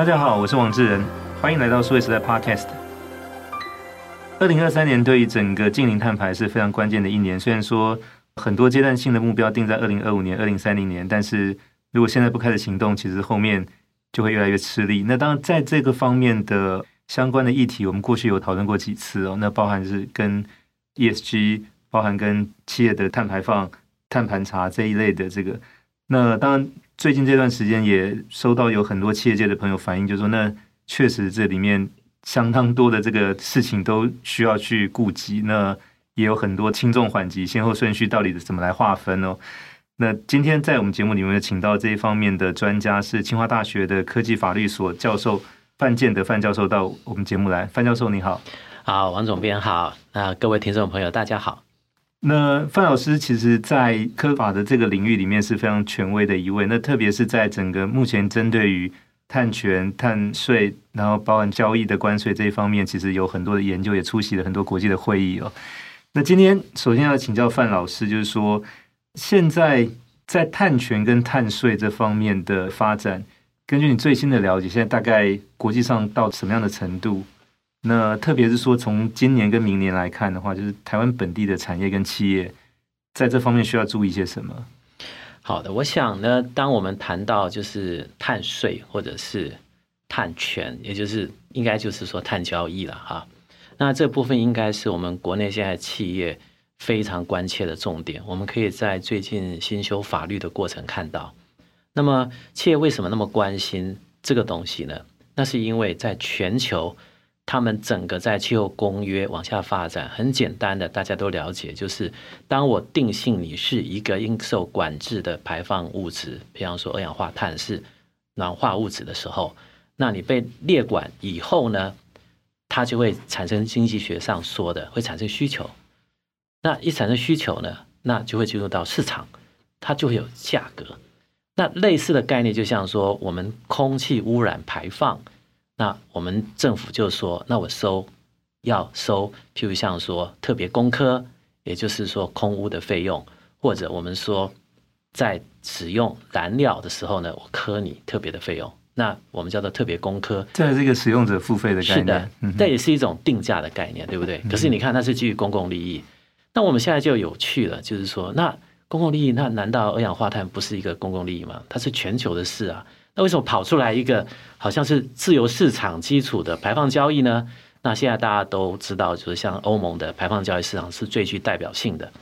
大家好，我是王志仁，欢迎来到数位时代 Podcast。二零二三年对于整个净零碳排是非常关键的一年。虽然说很多阶段性的目标定在二零二五年、二零三零年，但是如果现在不开始行动，其实后面就会越来越吃力。那当然，在这个方面的相关的议题，我们过去有讨论过几次哦。那包含是跟 ESG，包含跟企业的碳排放、碳盘查这一类的这个。那当然，最近这段时间也收到有很多企业界的朋友反映，就说，那确实这里面。相当多的这个事情都需要去顾及，那也有很多轻重缓急、先后顺序到底怎么来划分哦？那今天在我们节目里面请到这一方面的专家是清华大学的科技法律所教授范建德范教授到我们节目来。范教授你好，好，王总编好，那各位听众朋友大家好。那范老师其实在科法的这个领域里面是非常权威的一位，那特别是在整个目前针对于。碳权、碳税，然后包含交易的关税这一方面，其实有很多的研究，也出席了很多国际的会议哦。那今天首先要请教范老师，就是说，现在在碳权跟碳税这方面的发展，根据你最新的了解，现在大概国际上到什么样的程度？那特别是说，从今年跟明年来看的话，就是台湾本地的产业跟企业在这方面需要注意些什么？好的，我想呢，当我们谈到就是碳税或者是碳权，也就是应该就是说碳交易了哈。那这部分应该是我们国内现在企业非常关切的重点。我们可以在最近新修法律的过程看到。那么企业为什么那么关心这个东西呢？那是因为在全球。他们整个在气候公约往下发展，很简单的，大家都了解，就是当我定性你是一个应受管制的排放物质，比方说二氧化碳是暖化物质的时候，那你被列管以后呢，它就会产生经济学上说的会产生需求，那一产生需求呢，那就会进入到市场，它就会有价格。那类似的概念，就像说我们空气污染排放。那我们政府就说，那我收要收，譬如像说特别工科，也就是说空屋的费用，或者我们说在使用燃料的时候呢，我科你特别的费用，那我们叫做特别工科。这是一个使用者付费的概念，是的，这也是一种定价的概念，对不对？可是你看，它是基于公共利益。那我们现在就有趣了，就是说，那公共利益，那难道二氧化碳不是一个公共利益吗？它是全球的事啊。为什么跑出来一个好像是自由市场基础的排放交易呢？那现在大家都知道，就是像欧盟的排放交易市场是最具代表性的。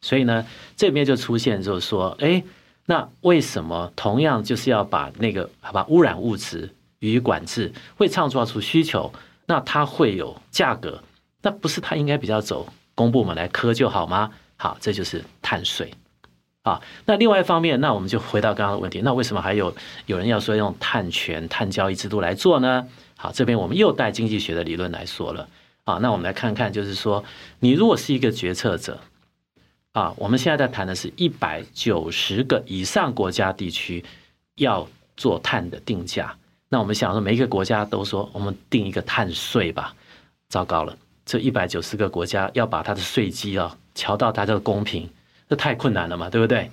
所以呢，这边就出现就是说，哎，那为什么同样就是要把那个好吧污染物质予以管制，会创造出需求？那它会有价格，那不是它应该比较走公部门来课就好吗？好，这就是碳税。啊，那另外一方面，那我们就回到刚刚的问题，那为什么还有有人要说用碳权、碳交易制度来做呢？好，这边我们又带经济学的理论来说了。啊，那我们来看看，就是说，你如果是一个决策者，啊，我们现在在谈的是一百九十个以上国家地区要做碳的定价，那我们想说，每一个国家都说我们定一个碳税吧，糟糕了，这一百九十个国家要把它的税基啊调到大家的公平。这太困难了嘛，对不对？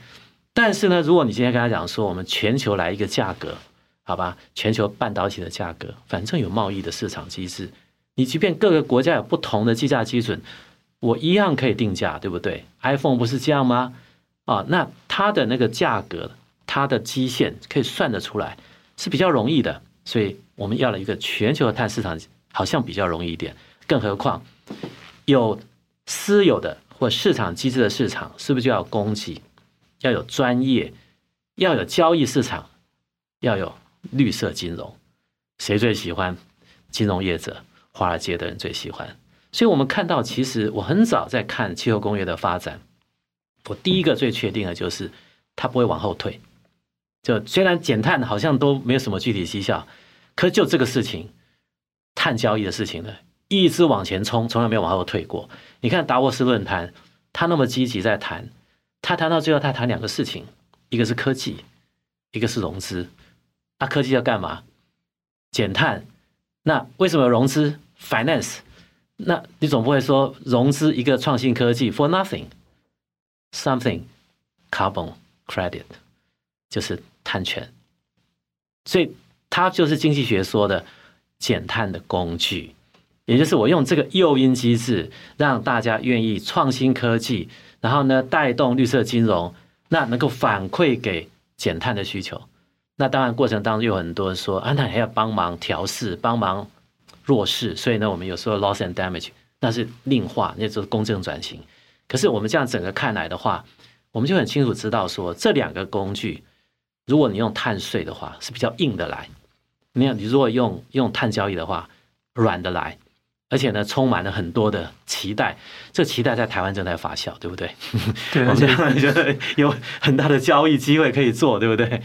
但是呢，如果你今天跟他讲说，我们全球来一个价格，好吧，全球半导体的价格，反正有贸易的市场机制，你即便各个国家有不同的计价基准，我一样可以定价，对不对？iPhone 不是这样吗？啊，那它的那个价格，它的基线可以算得出来，是比较容易的。所以我们要了一个全球的碳市场，好像比较容易一点。更何况有私有的。或市场机制的市场是不是就要供给？要有专业，要有交易市场，要有绿色金融。谁最喜欢？金融业者、华尔街的人最喜欢。所以我们看到，其实我很早在看气候工业的发展。我第一个最确定的就是，它不会往后退。就虽然减碳好像都没有什么具体绩效，可就这个事情，碳交易的事情呢？一直往前冲，从来没有往后退过。你看达沃斯论坛，他那么积极在谈，他谈到最后，他谈两个事情，一个是科技，一个是融资。那、科技要干嘛？减碳。那为什么融资？Finance。那你总不会说融资一个创新科技 for nothing，something carbon credit，就是碳权。所以它就是经济学说的减碳的工具，也就是我用这个诱因机制，让大家愿意创新科技，然后呢，带动绿色金融，那能够反馈给减碳的需求。那当然过程当中有很多人说啊，那还要帮忙调试，帮忙弱势，所以呢，我们有时候 loss and damage，那是另话，那就是公正转型。可是我们这样整个看来的话，我们就很清楚知道说，这两个工具，如果你用碳税的话，是比较硬的来；你你如果用用碳交易的话，软的来。而且呢，充满了很多的期待，这期待在台湾正在发酵，对不对？对，而且 觉得有很大的交易机会可以做，对不对？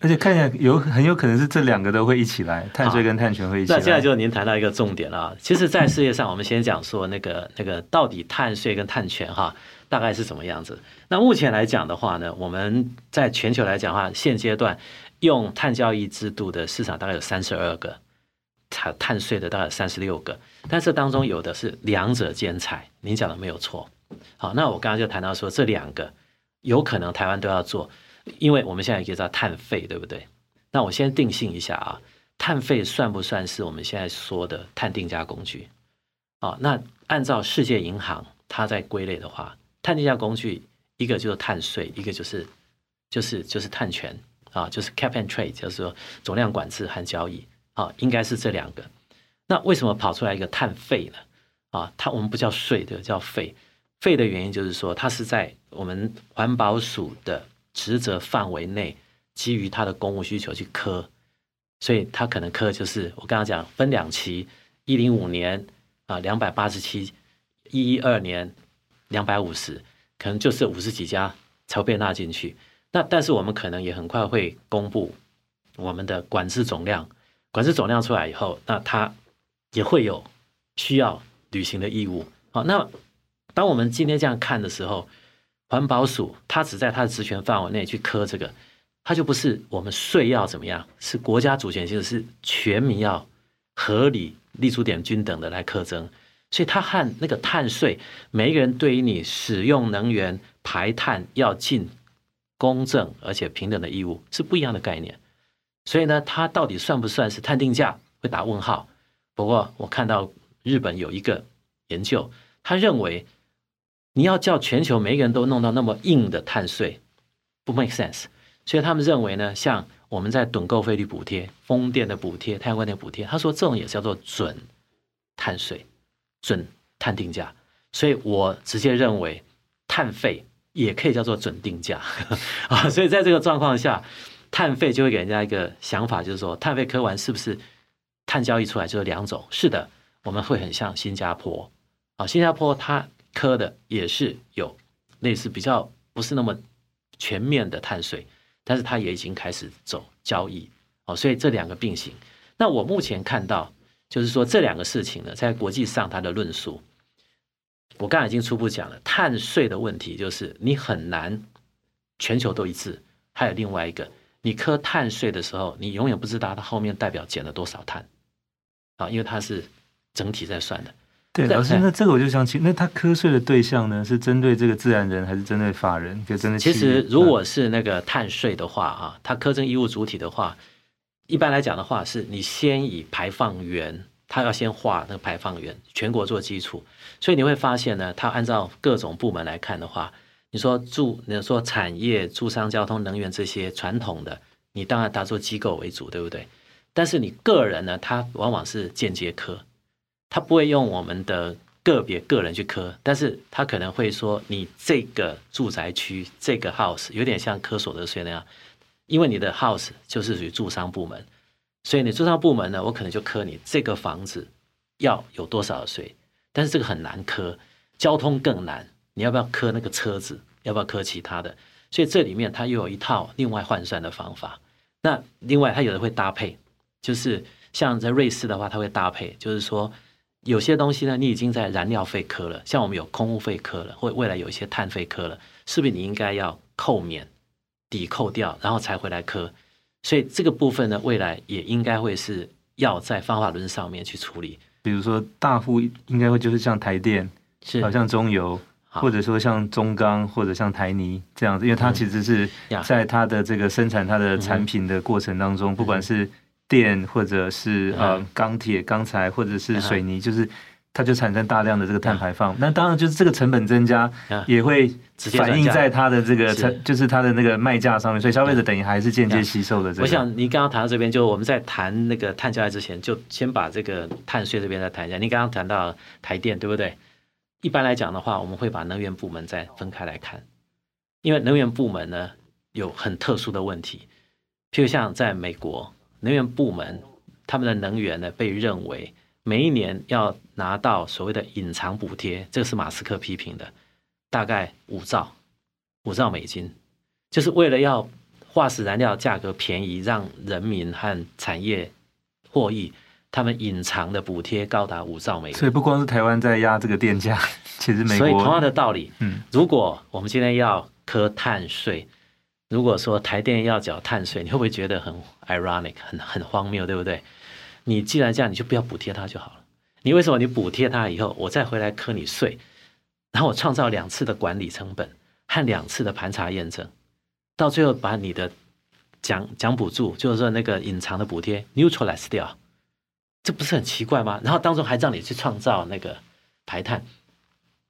而且看起来有很有可能是这两个都会一起来，碳税跟碳权会一起来。那现在就您谈到一个重点了，其实，在世界上，我们先讲说那个那个到底碳税跟碳权哈，大概是什么样子？那目前来讲的话呢，我们在全球来讲的话，现阶段用碳交易制度的市场大概有三十二个。碳碳税的大概三十六个，但这当中有的是两者兼采，您讲的没有错。好，那我刚刚就谈到说，这两个有可能台湾都要做，因为我们现在也叫碳费，对不对？那我先定性一下啊，碳费算不算是我们现在说的碳定价工具？啊，那按照世界银行它在归类的话，碳定价工具一个就是碳税，一个就是就是就是碳权啊，就是 cap and trade，就是说总量管制和交易。啊，应该是这两个。那为什么跑出来一个碳费呢？啊，它我们不叫税的，叫费。费的原因就是说，它是在我们环保署的职责范围内，基于它的公务需求去科，所以它可能科就是我刚刚讲分两期，一零五年啊两百八十七，一一二年两百五十，可能就是五十几家才被纳进去。那但是我们可能也很快会公布我们的管制总量。管制总量出来以后，那它也会有需要履行的义务。好，那当我们今天这样看的时候，环保署它只在它的职权范围内去课这个，它就不是我们税要怎么样，是国家主权性，是全民要合理、立足点均等的来课征。所以它和那个碳税，每一个人对于你使用能源排碳要尽公正而且平等的义务是不一样的概念。所以呢，它到底算不算是碳定价？会打问号。不过我看到日本有一个研究，他认为你要叫全球每一个人都弄到那么硬的碳税，不 make sense。所以他们认为呢，像我们在趸购费率补贴、风电的补贴、太阳光电补贴，他说这种也叫做准碳税、准碳定价。所以我直接认为碳费也可以叫做准定价 啊。所以在这个状况下。碳费就会给人家一个想法，就是说碳费课完是不是碳交易出来就是两种？是的，我们会很像新加坡啊，新加坡它课的也是有类似比较不是那么全面的碳税，但是它也已经开始走交易哦，所以这两个并行。那我目前看到就是说这两个事情呢，在国际上它的论述，我刚才已经初步讲了，碳税的问题就是你很难全球都一致，还有另外一个。你磕碳税的时候，你永远不知道它后面代表减了多少碳啊，因为它是整体在算的。对，老师，那这个我就想起，那他课税的对象呢，是针对这个自然人，还是针对法人？就针对其实，如果是那个碳税的话啊，它课征义务主体的话，一般来讲的话，是你先以排放源，它要先划那个排放源，全国做基础，所以你会发现呢，它按照各种部门来看的话。你说住，你说产业、住商、交通、能源这些传统的，你当然打做机构为主，对不对？但是你个人呢，他往往是间接科，他不会用我们的个别个人去科，但是他可能会说，你这个住宅区这个 house 有点像科所得税那样，因为你的 house 就是属于住商部门，所以你住商部门呢，我可能就科你这个房子要有多少税，但是这个很难科，交通更难。你要不要磕那个车子？要不要磕其他的？所以这里面它又有一套另外换算的方法。那另外它有的会搭配，就是像在瑞士的话，它会搭配，就是说有些东西呢，你已经在燃料费磕了，像我们有空污费磕了，或未来有一些碳费磕了，是不是你应该要扣免、抵扣掉，然后才回来磕？所以这个部分呢，未来也应该会是要在方法论上面去处理。比如说大户应该会就是像台电，是好像中油。或者说像中钢或者像台泥这样子，因为它其实是在它的这个生产它的产品的过程当中，不管是电或者是呃钢铁、钢材或者是水泥，就是。它就产生大量的这个碳排放，那当然就是这个成本增加，也会反映在它的这个成，就是它的那个卖价上面，所以消费者等于还是间接吸收的这个。我想您刚刚谈到这边，就我们在谈那个碳交易之前，就先把这个碳税这边再谈一下。您刚刚谈到台电，对不对？一般来讲的话，我们会把能源部门再分开来看，因为能源部门呢有很特殊的问题，譬如像在美国，能源部门他们的能源呢被认为。每一年要拿到所谓的隐藏补贴，这个是马斯克批评的，大概五兆五兆美金，就是为了要化石燃料价格便宜，让人民和产业获益，他们隐藏的补贴高达五兆美元。所以不光是台湾在压这个电价，其实美国。所以同样的道理，嗯，如果我们今天要科碳税，如果说台电要缴碳税，你会不会觉得很 ironic，很很荒谬，对不对？你既然这样，你就不要补贴它就好了。你为什么你补贴它以后，我再回来科你税，然后我创造两次的管理成本和两次的盘查验证，到最后把你的奖奖补助，就是说那个隐藏的补贴 neutralize 掉，这不是很奇怪吗？然后当中还让你去创造那个排碳，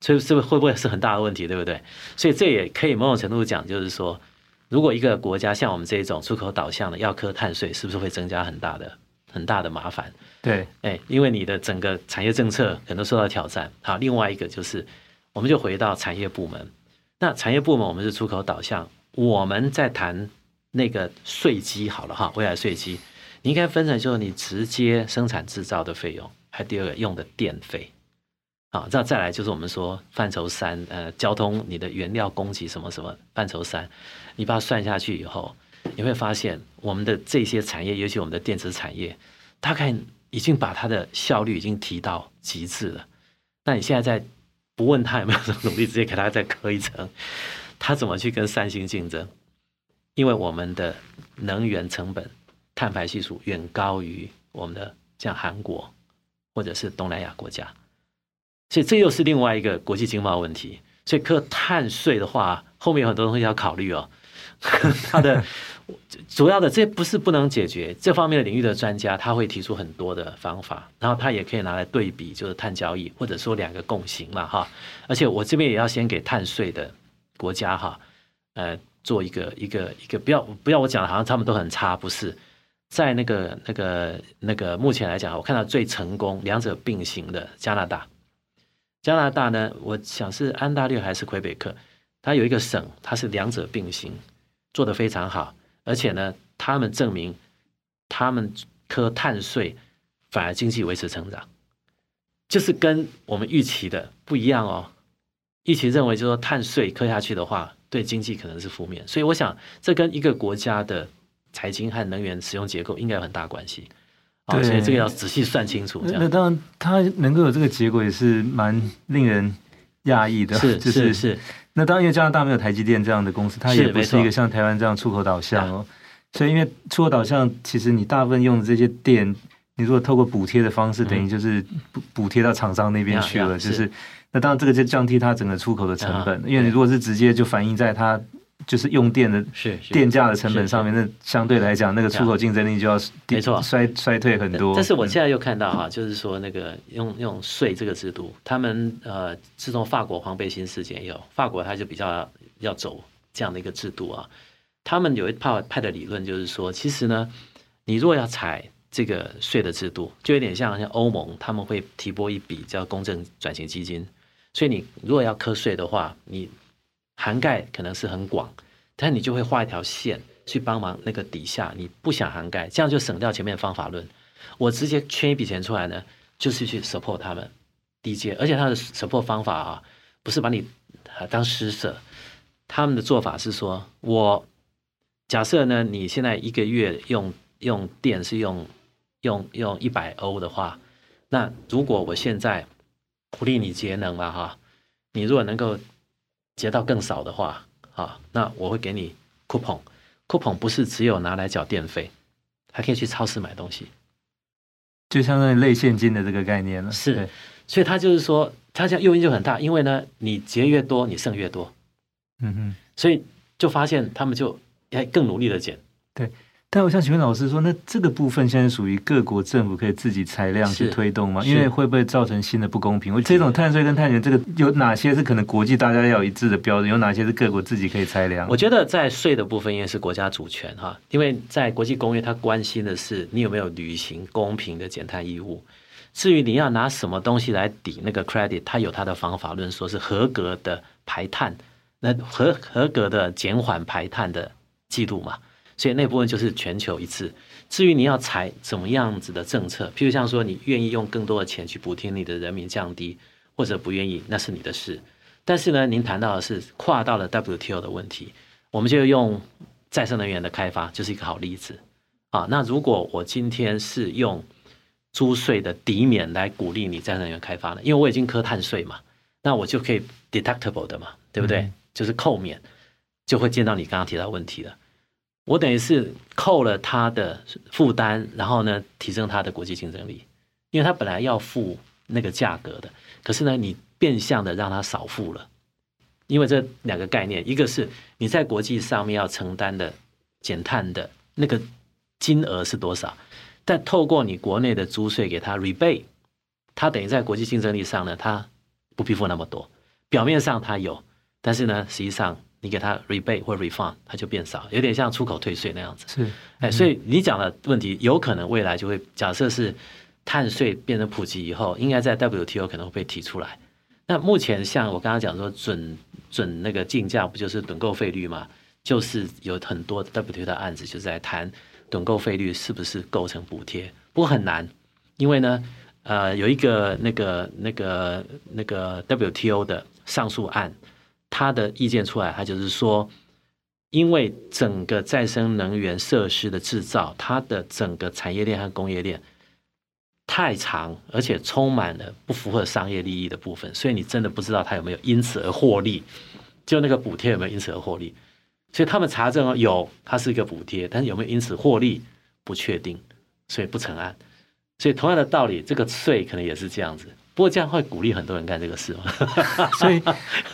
所以是不是会不会是很大的问题，对不对？所以这也可以某种程度讲，就是说，如果一个国家像我们这种出口导向的要课碳税，是不是会增加很大的？很大的麻烦，对，哎，因为你的整个产业政策可能受到挑战。好，另外一个就是，我们就回到产业部门。那产业部门我们是出口导向，我们在谈那个税基好了哈，未来税基，你应该分成就是你直接生产制造的费用，还有第二个用的电费。好，这再来就是我们说范畴三，呃，交通你的原料供给什么什么范畴三，你把它算下去以后。你会发现，我们的这些产业，尤其我们的电子产业，大概已经把它的效率已经提到极致了。那你现在在不问他有没有什么努力，直接给他再磕一层，他怎么去跟三星竞争？因为我们的能源成本、碳排系数远高于我们的像韩国或者是东南亚国家，所以这又是另外一个国际经贸问题。所以课碳税的话，后面有很多东西要考虑哦。他的 主要的这不是不能解决这方面的领域的专家，他会提出很多的方法，然后他也可以拿来对比，就是碳交易或者说两个共行嘛哈。而且我这边也要先给碳税的国家哈，呃，做一个一个一个不要不要我讲的好像他们都很差，不是在那个那个那个目前来讲，我看到最成功两者并行的加拿大，加拿大呢，我想是安大略还是魁北克，它有一个省，它是两者并行。做得非常好，而且呢，他们证明他们科碳税反而经济维持成长，就是跟我们预期的不一样哦。预期认为，就是说碳税课下去的话，对经济可能是负面，所以我想这跟一个国家的财经和能源使用结构应该有很大关系。对，所以这个要仔细算清楚。那当然，它能够有这个结果也是蛮令人讶异的。是，就是是。是那当然，因为加拿大没有台积电这样的公司，它也不是一个像台湾这样出口导向哦。所以，因为出口导向，其实你大部分用的这些电，你如果透过补贴的方式，等于就是补补贴到厂商那边去了，就是那当然这个就降低它整个出口的成本。因为你如果是直接就反映在它。就是用电的电价的成本上面，那相对来讲，那个出口竞争力就要没错衰衰退很多。但是我现在又看到哈，就是说那个用用税这个制度，他们呃，自从法国黄背心事件以后，法国他就比较要走这样的一个制度啊。他们有一派派的理论，就是说，其实呢，你如果要采这个税的制度，就有点像像欧盟他们会提拨一笔叫公正转型基金，所以你如果要课税的话，你。涵盖可能是很广，但你就会画一条线去帮忙那个底下你不想涵盖，这样就省掉前面的方法论。我直接圈一笔钱出来呢，就是去 support 他们低阶，而且他的 support 方法啊，不是把你当施舍，他们的做法是说，我假设呢，你现在一个月用用电是用用用一百欧的话，那如果我现在鼓励你节能了哈，你如果能够。结到更少的话，啊，那我会给你 coupon，coupon 不是只有拿来缴电费，还可以去超市买东西，就相当于类现金的这个概念了。是，所以他就是说，他这样诱因就很大，因为呢，你结越多，你剩越多。嗯哼，所以就发现他们就还更努力的减。对，但我想请问老师说，那这个部分现在属于各国政府可以自己裁量去推动吗？因为会不会造成新的不公平？这种碳税跟碳权，这个有哪些是可能国际大家要一致的标准？有哪些是各国自己可以裁量？我觉得在税的部分，因为是国家主权哈，因为在国际公约，它关心的是你有没有履行公平的减碳义务。至于你要拿什么东西来抵那个 credit，它有它的方法论，说是合格的排碳，那合合格的减缓排碳的记录嘛。所以那部分就是全球一次。至于你要采怎么样子的政策，譬如像说你愿意用更多的钱去补贴你的人民降低，或者不愿意，那是你的事。但是呢，您谈到的是跨到了 WTO 的问题，我们就用再生能源的开发就是一个好例子啊。那如果我今天是用租税的抵免来鼓励你再生能源开发呢？因为我已经科碳税嘛，那我就可以 deductible 的嘛，对不对？嗯、就是扣免，就会见到你刚刚提到问题了。我等于是扣了他的负担，然后呢，提升他的国际竞争力，因为他本来要付那个价格的，可是呢，你变相的让他少付了，因为这两个概念，一个是你在国际上面要承担的减碳的那个金额是多少，但透过你国内的租税给他 rebate，他等于在国际竞争力上呢，他不必付那么多，表面上他有，但是呢，实际上。你给他 rebate 或 refund，它就变少，有点像出口退税那样子。是，哎，所以你讲的问题，有可能未来就会假设是碳税变成普及以后，应该在 WTO 可能会被提出来。那目前像我刚刚讲说准准那个竞价，不就是趸购费率吗？就是有很多 WTO 的案子就在谈趸购费率是不是构成补贴，不过很难，因为呢，呃，有一个那个那个那个 WTO 的上诉案。他的意见出来，他就是说，因为整个再生能源设施的制造，它的整个产业链和工业链太长，而且充满了不符合商业利益的部分，所以你真的不知道他有没有因此而获利，就那个补贴有没有因此而获利？所以他们查证有，它是一个补贴，但是有没有因此获利不确定，所以不成案。所以同样的道理，这个税可能也是这样子。不过这样会鼓励很多人干这个事嘛？所以，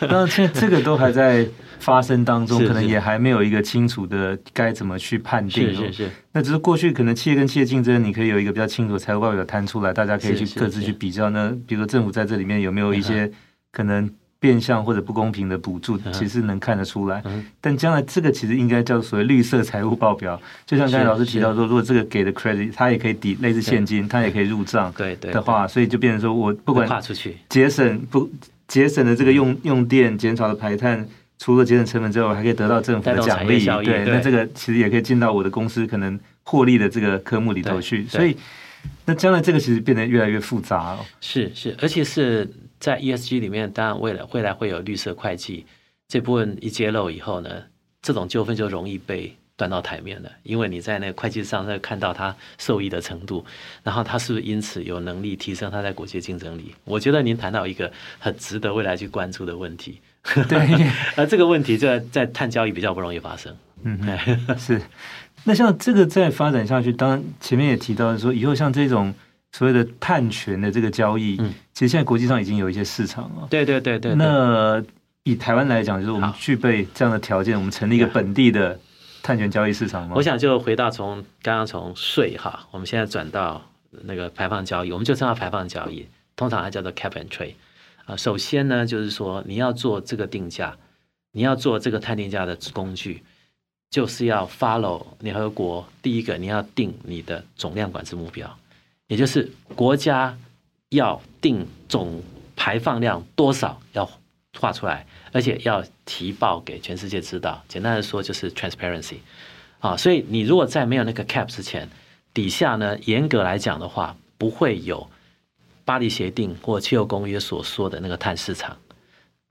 那现在这个都还在发生当中，可能也还没有一个清楚的该怎么去判定。是是是。那只是过去可能企业跟企业竞争，你可以有一个比较清楚的财务报表摊出来，大家可以去各自去比较呢。比如说政府在这里面有没有一些可能？变相或者不公平的补助，其实能看得出来。嗯、但将来这个其实应该叫所谓绿色财务报表。就像刚才老师提到说，如果这个给的 credit，它也可以抵类似现金，它也可以入账。对对的话，所以就变成说我不管跨出去节省不节省的这个用用电，减少的排碳，除了节省成本之外，还可以得到政府的奖励。对，那这个其实也可以进到我的公司可能获利的这个科目里头去。所以，那将来这个其实变得越来越复杂了。是是，而且是。在 ESG 里面，当然未来未来会有绿色会计这部分一揭露以后呢，这种纠纷就容易被端到台面了。因为你在那个会计上在看到他受益的程度，然后他是不是因此有能力提升他在国际竞争力？我觉得您谈到一个很值得未来去关注的问题。对，而这个问题在在碳交易比较不容易发生。嗯，是。那像这个再发展下去，当然前面也提到说，以后像这种。所谓的碳权的这个交易，嗯，其实现在国际上已经有一些市场了。对对对对。那以台湾来讲，就是我们具备这样的条件，我们成立一个本地的碳权交易市场吗？我想就回到从刚刚从税哈，我们现在转到那个排放交易，我们就称它排放交易，通常还叫做 cap and trade 啊。首先呢，就是说你要做这个定价，你要做这个碳定价的工具，就是要 follow 联合国第一个，你要定你的总量管制目标。也就是国家要定总排放量多少，要画出来，而且要提报给全世界知道。简单的说，就是 transparency 啊。所以你如果在没有那个 cap 之前，底下呢，严格来讲的话，不会有巴黎协定或气候公约所说的那个碳市场。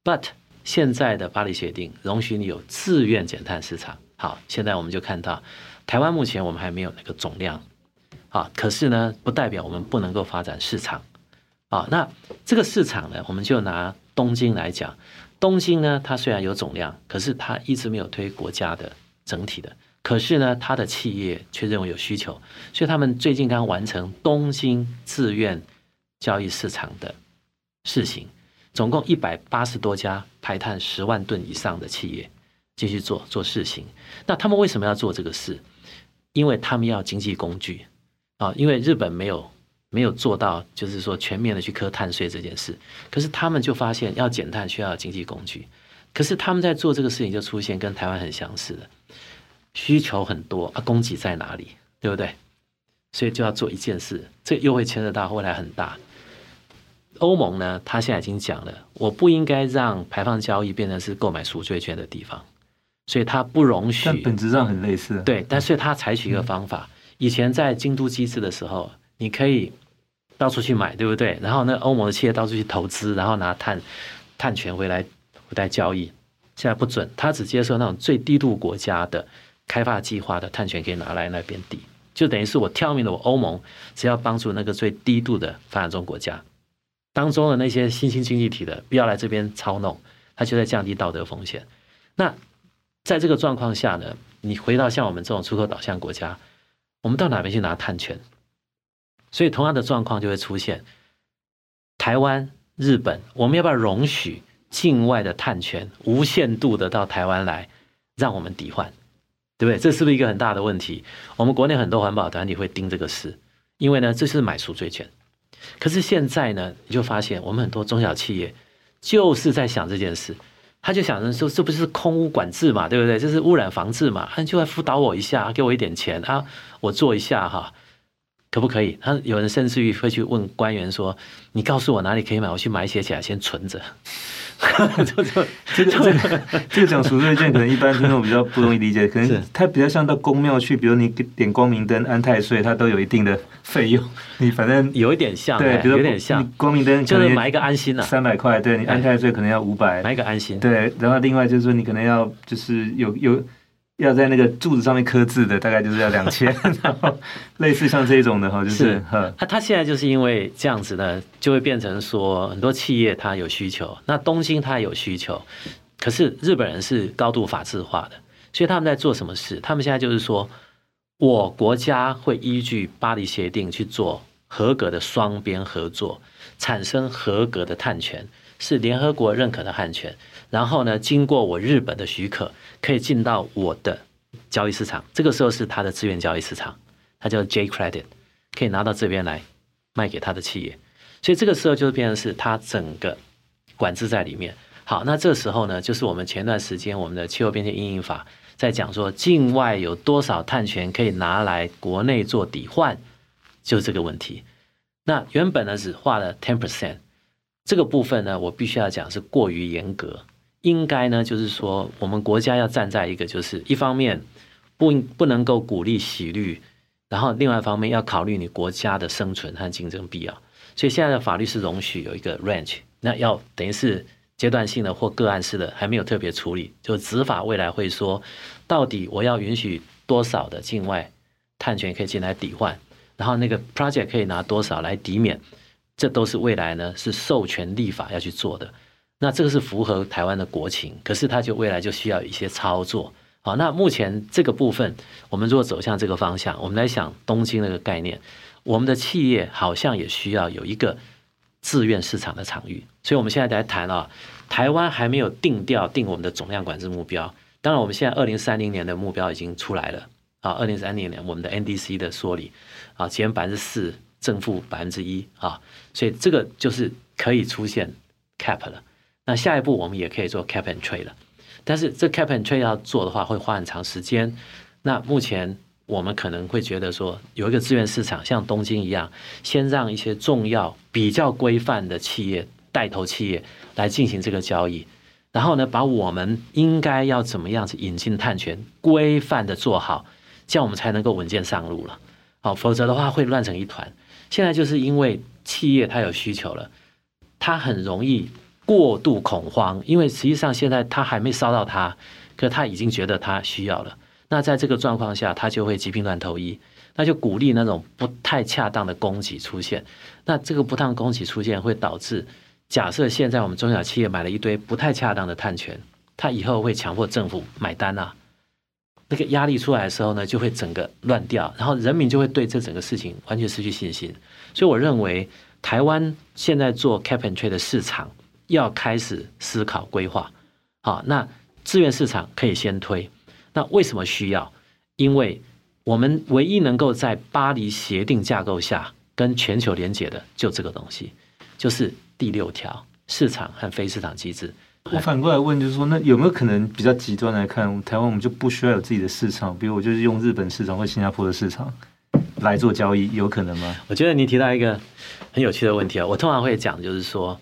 But 现在的巴黎协定容许你有自愿减碳市场。好，现在我们就看到台湾目前我们还没有那个总量。啊，可是呢，不代表我们不能够发展市场。啊，那这个市场呢，我们就拿东京来讲，东京呢，它虽然有总量，可是它一直没有推国家的整体的，可是呢，它的企业却认为有需求，所以他们最近刚完成东京自愿交易市场的试行，总共一百八十多家排碳十万吨以上的企业继续做做事情。那他们为什么要做这个事？因为他们要经济工具啊，因为日本没有没有做到，就是说全面的去磕碳税这件事。可是他们就发现要减碳需要经济工具，可是他们在做这个事情就出现跟台湾很相似的需求很多啊，供给在哪里，对不对？所以就要做一件事，这又会牵扯到未来很大。欧盟呢，他现在已经讲了，我不应该让排放交易变成是购买赎罪券的地方，所以它不容许。但本质上很类似。对，但是它采取一个方法，以前在京都机制的时候，你可以到处去买，对不对？然后那欧盟的企业到处去投资，然后拿碳碳权回来回来交易。现在不准，它只接受那种最低度国家的开发计划的碳权可以拿来那边抵，就等于是我挑明了，我欧盟只要帮助那个最低度的发展中国家。当中的那些新兴经济体的，不要来这边操弄，它就在降低道德风险。那在这个状况下呢，你回到像我们这种出口导向国家，我们到哪边去拿碳权？所以同样的状况就会出现。台湾、日本，我们要不要容许境外的碳权无限度的到台湾来，让我们抵换？对不对？这是不是一个很大的问题？我们国内很多环保团体会盯这个事，因为呢，这是买赎罪券。可是现在呢，你就发现我们很多中小企业就是在想这件事，他就想着说，这不是空污管制嘛，对不对？这是污染防治嘛，他就来辅导我一下，给我一点钱啊，我做一下哈，可不可以？他有人甚至于会去问官员说：“你告诉我哪里可以买，我去买写起来先存着。” 这个这个这个这个讲赎罪券，可能一般听众比较不容易理解，可能它比较像到公庙去，比如你点光明灯、安太岁，它都有一定的费用。你反正有一点像，对，比如有点像光明灯，就是买一个安心啊，三百块，对，你安太岁可能要五百，买一个安心。对，然后另外就是说，你可能要就是有有。要在那个柱子上面刻字的，大概就是要两千，然后类似像这种的哈，就是他他现在就是因为这样子呢，就会变成说很多企业它有需求，那东京它有需求，可是日本人是高度法制化的，所以他们在做什么事？他们现在就是说，我国家会依据巴黎协定去做合格的双边合作，产生合格的碳权，是联合国认可的碳权。然后呢，经过我日本的许可，可以进到我的交易市场。这个时候是他的资源交易市场，它叫 J Credit，可以拿到这边来卖给他的企业。所以这个时候就变成是他整个管制在里面。好，那这时候呢，就是我们前段时间我们的气候变迁阴影法在讲说，境外有多少碳权可以拿来国内做抵换，就是这个问题。那原本呢只画了 ten percent，这个部分呢，我必须要讲是过于严格。应该呢，就是说，我们国家要站在一个，就是一方面不不能够鼓励洗绿，然后另外一方面要考虑你国家的生存和竞争必要。所以现在的法律是容许有一个 range，那要等于是阶段性的或个案式的，还没有特别处理。就执法未来会说，到底我要允许多少的境外碳权可以进来抵换，然后那个 project 可以拿多少来抵免，这都是未来呢是授权立法要去做的。那这个是符合台湾的国情，可是它就未来就需要一些操作。好，那目前这个部分，我们如果走向这个方向，我们来想东京那个概念，我们的企业好像也需要有一个自愿市场的场域。所以我们现在来谈啊，台湾还没有定调定我们的总量管制目标。当然，我们现在二零三零年的目标已经出来了啊，二零三零年我们的 NDC 的缩里啊，减百分之四，正负百分之一啊，所以这个就是可以出现 cap 了。那下一步我们也可以做 cap and trade 了，但是这 cap and trade 要做的话会花很长时间。那目前我们可能会觉得说有一个资源市场，像东京一样，先让一些重要、比较规范的企业、带头企业来进行这个交易，然后呢，把我们应该要怎么样子引进碳权规范的做好，这样我们才能够稳健上路了。好，否则的话会乱成一团。现在就是因为企业它有需求了，它很容易。过度恐慌，因为实际上现在他还没烧到他，可他已经觉得他需要了。那在这个状况下，他就会急病乱投医，那就鼓励那种不太恰当的供给出现。那这个不当供给出现，会导致假设现在我们中小企业买了一堆不太恰当的碳权，他以后会强迫政府买单啊。那个压力出来的时候呢，就会整个乱掉，然后人民就会对这整个事情完全失去信心。所以我认为，台湾现在做 cap and trade 的市场。要开始思考规划，好，那资源市场可以先推。那为什么需要？因为我们唯一能够在巴黎协定架构下跟全球连接的，就这个东西，就是第六条市场和非市场机制。我反过来问，就是说，那有没有可能比较极端来看，台湾我们就不需要有自己的市场？比如我就是用日本市场或新加坡的市场来做交易，有可能吗？我觉得你提到一个很有趣的问题啊，我通常会讲，就是说，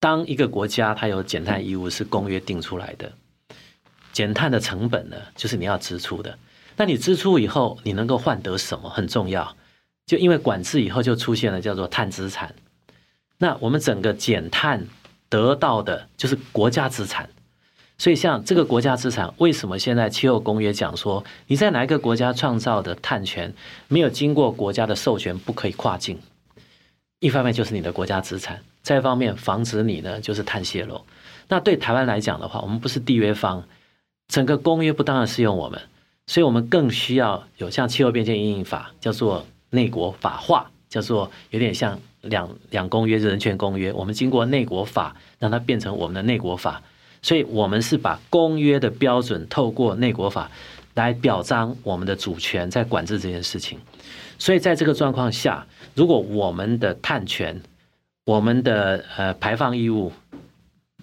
当一个国家它有减碳义务是公约定出来的，减碳的成本呢，就是你要支出的。那你支出以后，你能够换得什么很重要？就因为管制以后，就出现了叫做碳资产。那我们整个减碳。得到的就是国家资产，所以像这个国家资产，为什么现在气候公约讲说，你在哪一个国家创造的碳权没有经过国家的授权不可以跨境？一方面就是你的国家资产，再一方面防止你呢就是碳泄漏。那对台湾来讲的话，我们不是缔约方，整个公约不当然适用我们，所以我们更需要有像气候变迁因应法，叫做内国法化，叫做有点像。两两公约，人权公约，我们经过内国法让它变成我们的内国法，所以我们是把公约的标准透过内国法来表彰我们的主权，在管制这件事情。所以在这个状况下，如果我们的碳权、我们的呃排放义务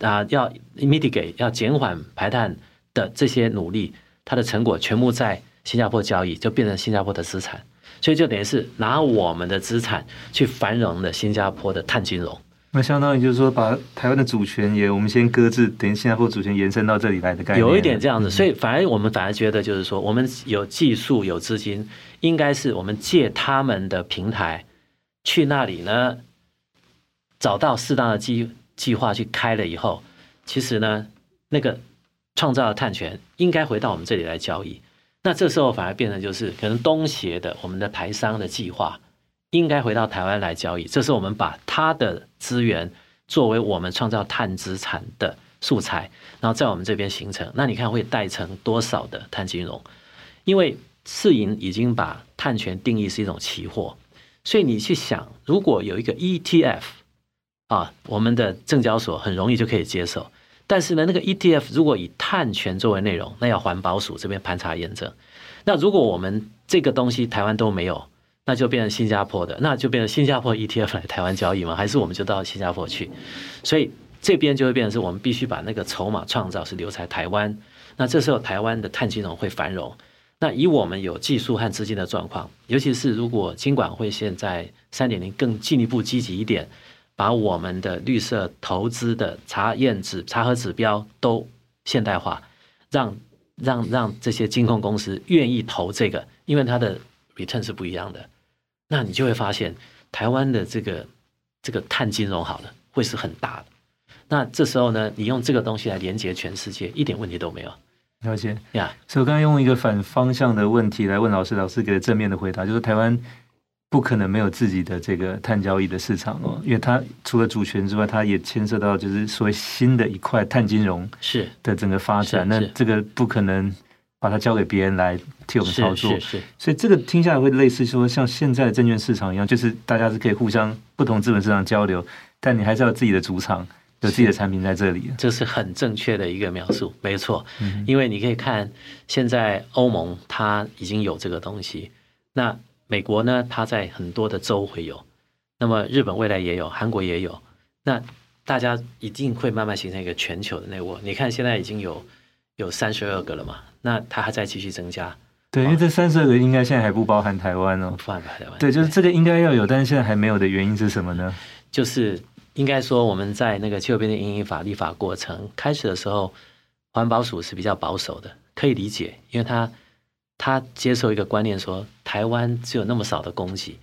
啊、呃、要 mitigate 要减缓排碳的这些努力，它的成果全部在新加坡交易，就变成新加坡的资产。所以就等于是拿我们的资产去繁荣了新加坡的碳金融，那相当于就是说把台湾的主权也我们先搁置，等于新加坡主权延伸到这里来的概念。有一点这样子，所以反而我们反而觉得就是说，我们有技术有资金，应该是我们借他们的平台去那里呢，找到适当的计计划去开了以后，其实呢，那个创造的碳权应该回到我们这里来交易。那这时候反而变成就是可能东协的我们的台商的计划应该回到台湾来交易，这是我们把它的资源作为我们创造碳资产的素材，然后在我们这边形成。那你看会带成多少的碳金融？因为世银已经把碳权定义是一种期货，所以你去想，如果有一个 ETF 啊，我们的证交所很容易就可以接受。但是呢，那个 ETF 如果以碳权作为内容，那要环保署这边盘查验证。那如果我们这个东西台湾都没有，那就变成新加坡的，那就变成新加坡 ETF 来台湾交易吗？还是我们就到新加坡去？所以这边就会变成是我们必须把那个筹码创造是留在台湾。那这时候台湾的碳金融会繁荣。那以我们有技术和资金的状况，尤其是如果金管会现在三点零更进一步积极一点。把我们的绿色投资的查验指查核指标都现代化，让让让这些金控公司愿意投这个，因为它的 return 是不一样的。那你就会发现，台湾的这个这个碳金融好了，会是很大的。那这时候呢，你用这个东西来连接全世界，一点问题都没有。了解呀。Yeah. 所以我刚才用一个反方向的问题来问老师，老师给了正面的回答，就是台湾。不可能没有自己的这个碳交易的市场哦，因为它除了主权之外，它也牵涉到就是所谓新的一块碳金融是的整个发展。那这个不可能把它交给别人来替我们操作，是，是，是。所以这个听下来会类似说，像现在的证券市场一样，就是大家是可以互相不同资本市场交流，但你还是要自己的主场，有自己的产品在这里。这是很正确的一个描述，没错。因为你可以看现在欧盟它已经有这个东西，那。美国呢，它在很多的州会有，那么日本未来也有，韩国也有，那大家一定会慢慢形成一个全球的内陆。你看现在已经有有三十二个了嘛，那它还在继续增加。对，因为这三十二个应该现在还不包含台湾哦，不包含台湾。对，就是这个应该要有，但是现在还没有的原因是什么呢？就是应该说我们在那个气候变迁因应法立法过程开始的时候，环保署是比较保守的，可以理解，因为它。他接受一个观念说，台湾只有那么少的供给，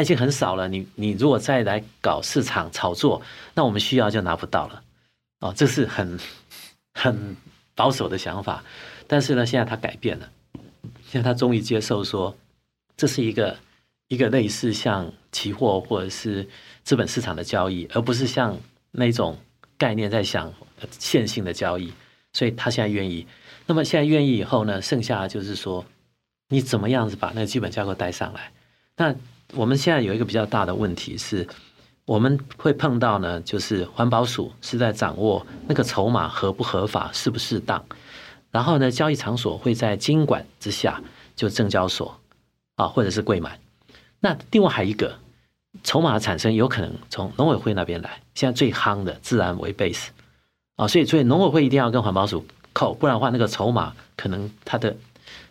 已经很少了。你你如果再来搞市场炒作，那我们需要就拿不到了。哦，这是很很保守的想法。但是呢，现在他改变了，现在他终于接受说，这是一个一个类似像期货或者是资本市场的交易，而不是像那种概念在想线性的交易。所以他现在愿意。那么现在愿意以后呢，剩下的就是说，你怎么样子把那个基本架构带上来？那我们现在有一个比较大的问题是，我们会碰到呢，就是环保署是在掌握那个筹码合不合法、适不适当，然后呢，交易场所会在经管之下，就证交所啊，或者是柜买。那另外还有一个筹码的产生，有可能从农委会那边来。现在最夯的自然为 base 啊，所以所以农委会一定要跟环保署扣，不然的话，那个筹码可能它的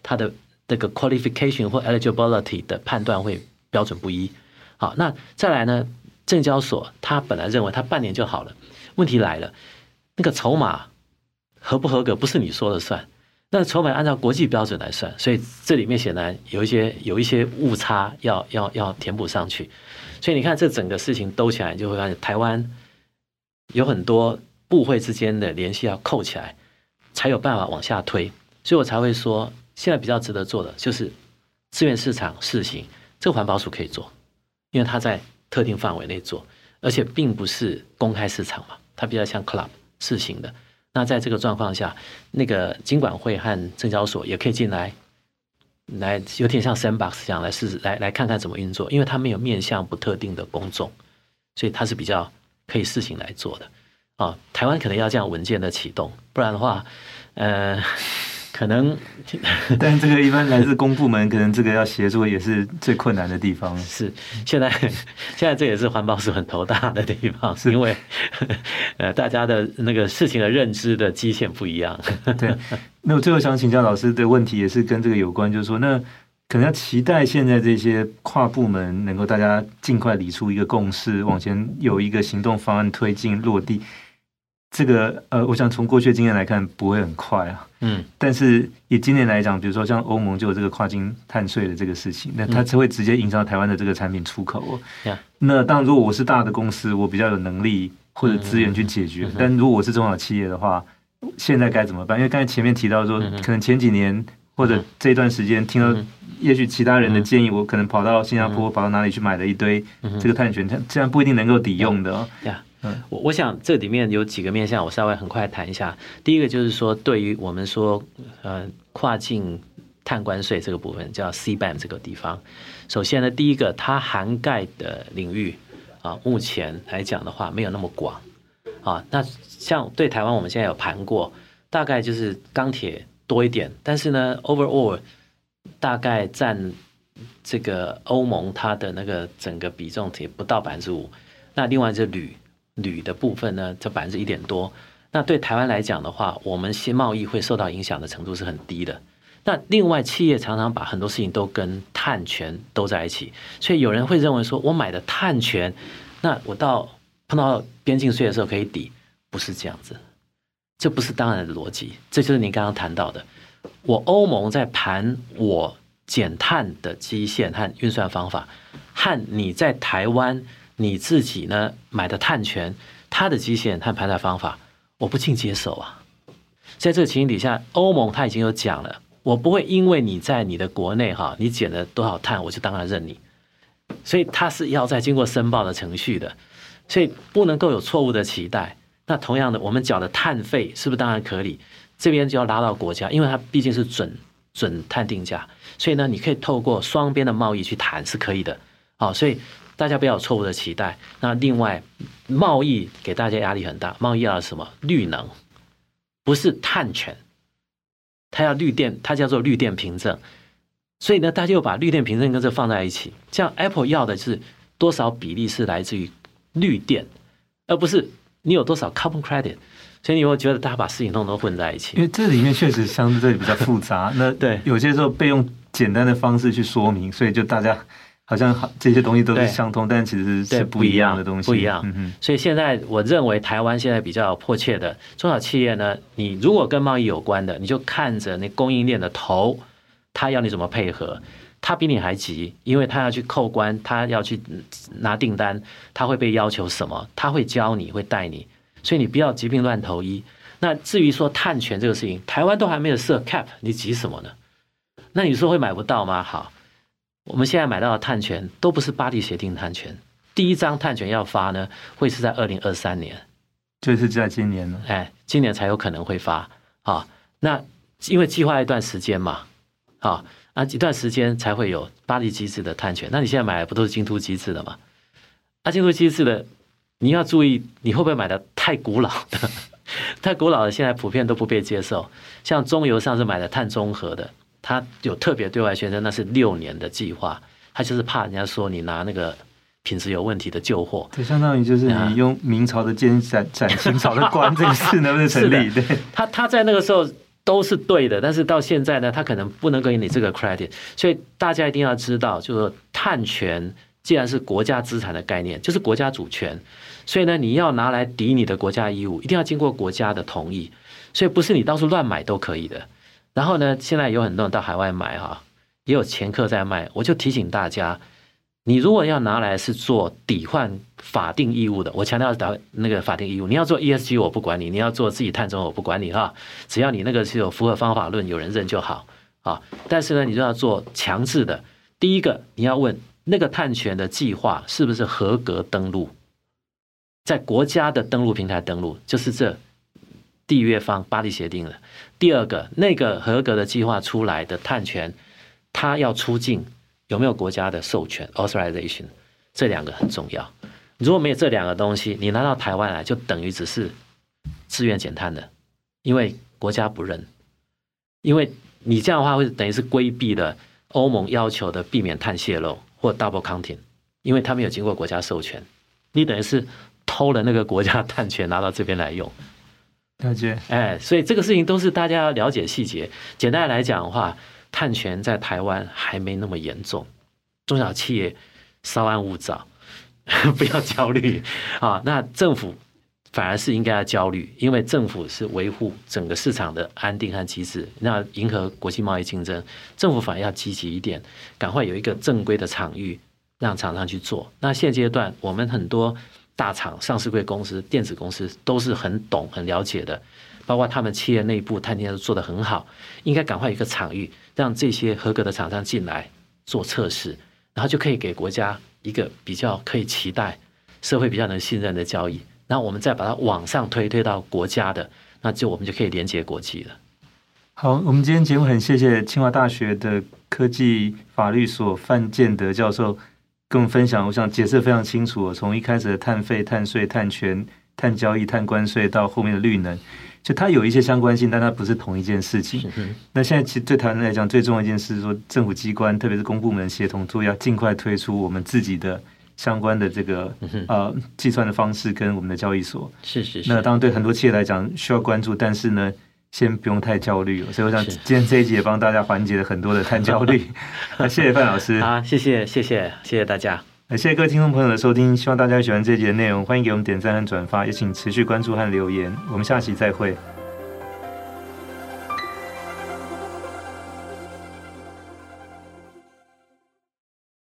它的这个 qualification 或 eligibility 的判断会标准不一。好，那再来呢？证交所他本来认为他半年就好了，问题来了，那个筹码合不合格不是你说了算，那筹码按照国际标准来算，所以这里面显然有一些有一些误差要要要填补上去，所以你看这整个事情兜起来，就会发现台湾有很多部会之间的联系要扣起来，才有办法往下推，所以我才会说现在比较值得做的就是自愿市场试行，这个环保署可以做，因为他在。特定范围内做，而且并不是公开市场嘛，它比较像 club 试行的。那在这个状况下，那个金管会和证交所也可以进来，来有点像 sandbox 这样来试试，来来看看怎么运作。因为它没有面向不特定的公众，所以它是比较可以试行来做的。啊、哦，台湾可能要这样稳健的启动，不然的话，呃。可能，但这个一般来自公部门，可能这个要协助也是最困难的地方。是，现在现在这也是环保署很头大的地方，是因为呃大家的那个事情的认知的基线不一样。对，那我最后想请教老师的问题也是跟这个有关，就是说，那可能要期待现在这些跨部门能够大家尽快理出一个共识，往前有一个行动方案推进落地。这个呃，我想从过去的经验来看，不会很快啊。嗯，但是以今年来讲，比如说像欧盟就有这个跨境碳税的这个事情，那它就会直接影响到台湾的这个产品出口。嗯、那当然，如果我是大的公司，我比较有能力或者资源去解决。但如果我是中小企业的话，现在该怎么办？因为刚才前面提到说，可能前几年或者这段时间听到，也许其他人的建议，我可能跑到新加坡，跑到哪里去买了一堆这个碳权，它这样不一定能够抵用的。嗯我我想这里面有几个面向，我稍微很快谈一下。第一个就是说，对于我们说呃跨境碳关税这个部分，叫 CBAM 这个地方，首先呢，第一个它涵盖的领域啊，目前来讲的话没有那么广啊。那像对台湾，我们现在有盘过，大概就是钢铁多一点，但是呢，overall 大概占这个欧盟它的那个整个比重也不到百分之五。那另外就是铝。铝的部分呢，这百分之一点多。那对台湾来讲的话，我们新贸易会受到影响的程度是很低的。那另外，企业常常把很多事情都跟碳权都在一起，所以有人会认为说，我买的碳权，那我到碰到边境税的时候可以抵，不是这样子。这不是当然的逻辑。这就是您刚刚谈到的，我欧盟在盘我减碳的基线和运算方法，和你在台湾。你自己呢买的碳权，它的基线和盘算方法，我不尽接受啊。在这个情形底下，欧盟它已经有讲了，我不会因为你在你的国内哈，你减了多少碳，我就当然认你。所以它是要再经过申报的程序的，所以不能够有错误的期待。那同样的，我们缴的碳费是不是当然可以？这边就要拉到国家，因为它毕竟是准准碳定价，所以呢，你可以透过双边的贸易去谈是可以的。好，所以。大家不要有错误的期待。那另外，贸易给大家压力很大。贸易要什么？绿能，不是碳权，它要绿电，它叫做绿电凭证。所以呢，大家又把绿电凭证跟这放在一起。这样，Apple 要的是多少比例是来自于绿电，而不是你有多少 carbon credit。所以你会觉得大家把事情弄都混在一起。因为这里面确实相对比较复杂。那 对，有些时候被用简单的方式去说明，所以就大家。好像这些东西都是相通，但其实是不一样的东西。不一样。所以现在我认为台湾现在比较迫切的中小企业呢，你如果跟贸易有关的，你就看着那供应链的头，他要你怎么配合，他比你还急，因为他要去扣关，他要去拿订单，他会被要求什么，他会教你会带你，所以你不要急病乱投医。那至于说碳权这个事情，台湾都还没有设 cap，你急什么呢？那你说会买不到吗？好。我们现在买到的碳权都不是巴黎协定碳权，第一张碳权要发呢，会是在二零二三年，就是在今年呢，哎，今年才有可能会发啊。那因为计划一段时间嘛，啊，啊一段时间才会有巴黎机制的碳权。那你现在买的不都是京都机制的吗？啊，京都机制的，你要注意，你会不会买的太古老的？太古老的现在普遍都不被接受，像中油上次买的碳中和的。他有特别对外宣称那是六年的计划，他就是怕人家说你拿那个品质有问题的旧货，就相当于就是你用明朝的剑斩斩清朝的官，这个事能不能成立？对，他他在那个时候都是对的，但是到现在呢，他可能不能给你这个 credit，所以大家一定要知道，就是说碳权既然是国家资产的概念，就是国家主权，所以呢，你要拿来抵你的国家义务，一定要经过国家的同意，所以不是你到处乱买都可以的。然后呢，现在有很多人到海外买哈，也有掮客在卖，我就提醒大家。你如果要拿来是做抵换法定义务的，我强调的那个法定义务，你要做 ESG 我不管你，你要做自己碳中我不管你哈，只要你那个是有符合方法论，有人认就好啊。但是呢，你就要做强制的。第一个，你要问那个碳权的计划是不是合格登录，在国家的登录平台登录，就是这缔约方巴黎协定了。第二个，那个合格的计划出来的碳权，它要出境。有没有国家的授权 authorization？这两个很重要。如果没有这两个东西，你拿到台湾来就等于只是自愿减碳的，因为国家不认。因为你这样的话会等于是规避了欧盟要求的避免碳泄漏或 double counting，因为他没有经过国家授权，你等于是偷了那个国家碳权拿到这边来用。了解。哎，所以这个事情都是大家要了解细节。简单来讲的话。碳权在台湾还没那么严重，中小企业稍安勿躁，不要焦虑啊。那政府反而是应该要焦虑，因为政府是维护整个市场的安定和机制，那迎合国际贸易竞争，政府反而要积极一点，赶快有一个正规的场域让厂商去做。那现阶段我们很多大厂、上市贵公司、电子公司都是很懂、很了解的。包括他们企业内部探店都做得很好，应该赶快有一个场域，让这些合格的厂商进来做测试，然后就可以给国家一个比较可以期待、社会比较能信任的交易，然后我们再把它往上推，推到国家的，那就我们就可以连接国际了。好，我们今天节目很谢谢清华大学的科技法律所范建德教授跟我们分享，我想解释非常清楚，从一开始的碳费、碳税、碳权、碳交易、碳关税到后面的绿能。就它有一些相关性，但它不是同一件事情。那现在其实对台湾来讲，最重要一件事是说，政府机关特别是公部门协同，做要尽快推出我们自己的相关的这个呃计算的方式跟我们的交易所。是是是。那当然对很多企业来讲需要关注，但是呢，先不用太焦虑。所以我想今天这一集也帮大家缓解了很多的碳焦虑。那谢谢范老师。好，谢谢谢谢谢谢大家。谢谢各位听众朋友的收听，希望大家喜欢这集的内容，欢迎给我们点赞和转发，也请持续关注和留言，我们下期再会。